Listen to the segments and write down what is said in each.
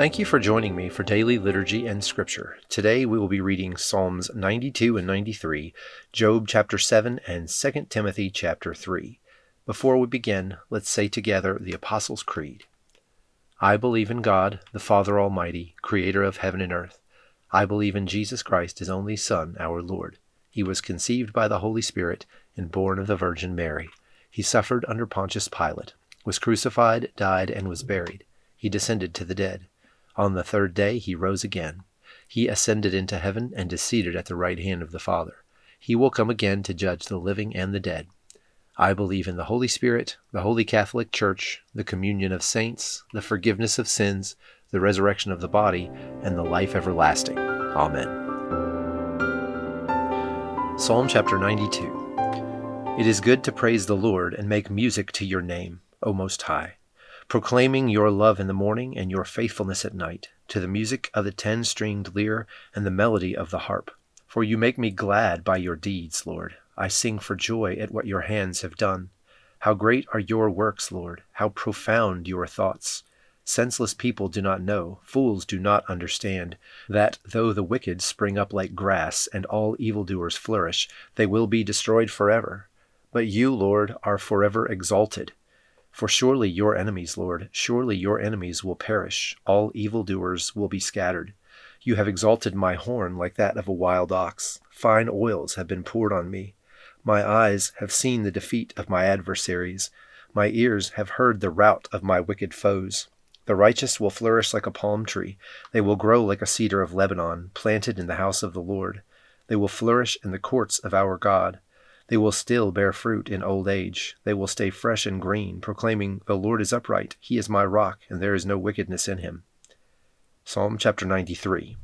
Thank you for joining me for daily liturgy and scripture. Today we will be reading Psalms 92 and 93, Job chapter 7, and 2 Timothy chapter 3. Before we begin, let's say together the Apostles' Creed. I believe in God, the Father Almighty, creator of heaven and earth. I believe in Jesus Christ, his only Son, our Lord. He was conceived by the Holy Spirit and born of the Virgin Mary. He suffered under Pontius Pilate, was crucified, died, and was buried. He descended to the dead. On the third day he rose again. He ascended into heaven and is seated at the right hand of the Father. He will come again to judge the living and the dead. I believe in the Holy Spirit, the Holy Catholic Church, the communion of saints, the forgiveness of sins, the resurrection of the body, and the life everlasting. Amen. Psalm chapter 92 It is good to praise the Lord and make music to your name, O Most High proclaiming your love in the morning and your faithfulness at night, to the music of the ten stringed lyre and the melody of the harp. For you make me glad by your deeds, Lord. I sing for joy at what your hands have done. How great are your works, Lord! How profound your thoughts! Senseless people do not know, fools do not understand, that though the wicked spring up like grass and all evildoers flourish, they will be destroyed forever. But you, Lord, are forever exalted. For surely your enemies, Lord, surely your enemies will perish, all evildoers will be scattered. You have exalted my horn like that of a wild ox. Fine oils have been poured on me. My eyes have seen the defeat of my adversaries. My ears have heard the rout of my wicked foes. The righteous will flourish like a palm tree. They will grow like a cedar of Lebanon, planted in the house of the Lord. They will flourish in the courts of our God. They will still bear fruit in old age. They will stay fresh and green, proclaiming, The Lord is upright, He is my rock, and there is no wickedness in him. Psalm chapter 93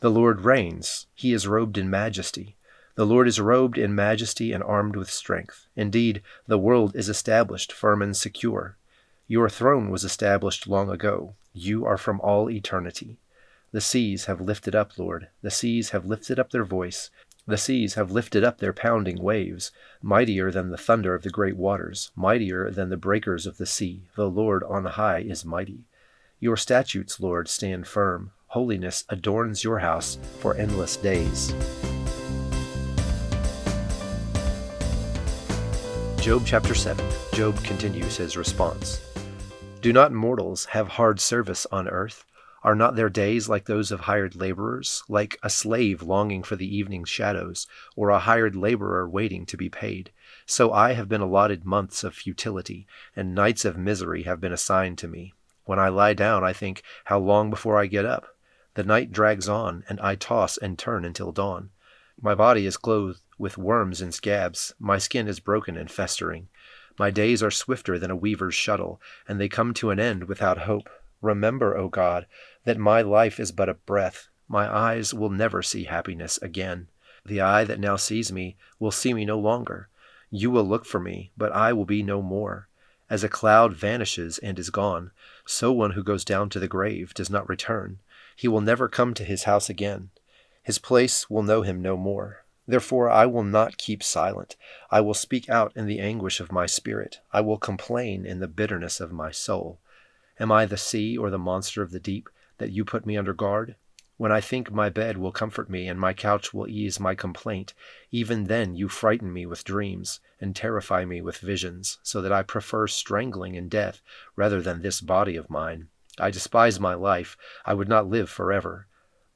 The Lord reigns, He is robed in majesty. The Lord is robed in majesty and armed with strength. Indeed, the world is established firm and secure. Your throne was established long ago. You are from all eternity. The seas have lifted up, Lord. The seas have lifted up their voice. The seas have lifted up their pounding waves, mightier than the thunder of the great waters, mightier than the breakers of the sea. The Lord on high is mighty. Your statutes, Lord, stand firm. Holiness adorns your house for endless days. Job chapter 7. Job continues his response. Do not mortals have hard service on earth? Are not their days like those of hired laborers, like a slave longing for the evening's shadows, or a hired laborer waiting to be paid? So I have been allotted months of futility, and nights of misery have been assigned to me. When I lie down, I think, How long before I get up? The night drags on, and I toss and turn until dawn. My body is clothed with worms and scabs, my skin is broken and festering. My days are swifter than a weaver's shuttle, and they come to an end without hope. Remember, O God, that my life is but a breath. My eyes will never see happiness again. The eye that now sees me will see me no longer. You will look for me, but I will be no more. As a cloud vanishes and is gone, so one who goes down to the grave does not return. He will never come to his house again. His place will know him no more. Therefore I will not keep silent. I will speak out in the anguish of my spirit. I will complain in the bitterness of my soul. Am I the sea or the monster of the deep, that you put me under guard? When I think my bed will comfort me and my couch will ease my complaint, even then you frighten me with dreams and terrify me with visions, so that I prefer strangling and death rather than this body of mine. I despise my life. I would not live forever.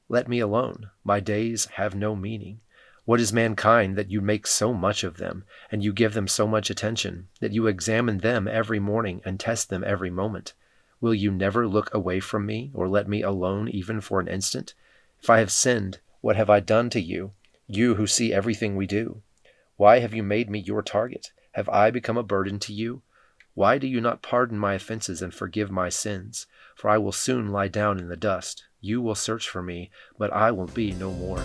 Let me alone. My days have no meaning. What is mankind that you make so much of them, and you give them so much attention, that you examine them every morning and test them every moment? Will you never look away from me, or let me alone even for an instant? If I have sinned, what have I done to you, you who see everything we do? Why have you made me your target? Have I become a burden to you? Why do you not pardon my offenses and forgive my sins? For I will soon lie down in the dust. You will search for me, but I will be no more.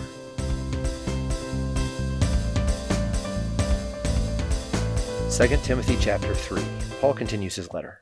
Second Timothy chapter 3. Paul continues his letter.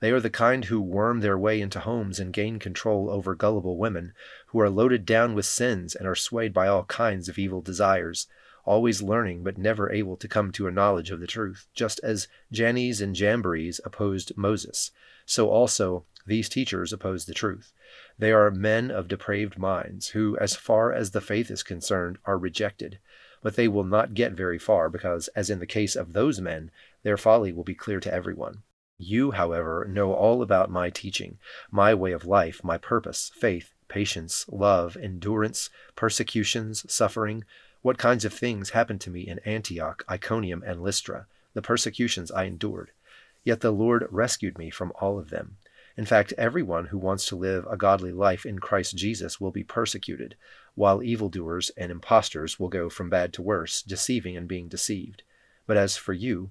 They are the kind who worm their way into homes and gain control over gullible women, who are loaded down with sins and are swayed by all kinds of evil desires, always learning but never able to come to a knowledge of the truth, just as Jannes and Jambres opposed Moses. So also these teachers oppose the truth. They are men of depraved minds, who, as far as the faith is concerned, are rejected. But they will not get very far, because, as in the case of those men, their folly will be clear to everyone. You, however, know all about my teaching, my way of life, my purpose, faith, patience, love, endurance, persecutions, suffering, what kinds of things happened to me in Antioch, Iconium, and Lystra, the persecutions I endured. Yet the Lord rescued me from all of them. In fact, everyone who wants to live a godly life in Christ Jesus will be persecuted, while evildoers and impostors will go from bad to worse, deceiving and being deceived. But as for you,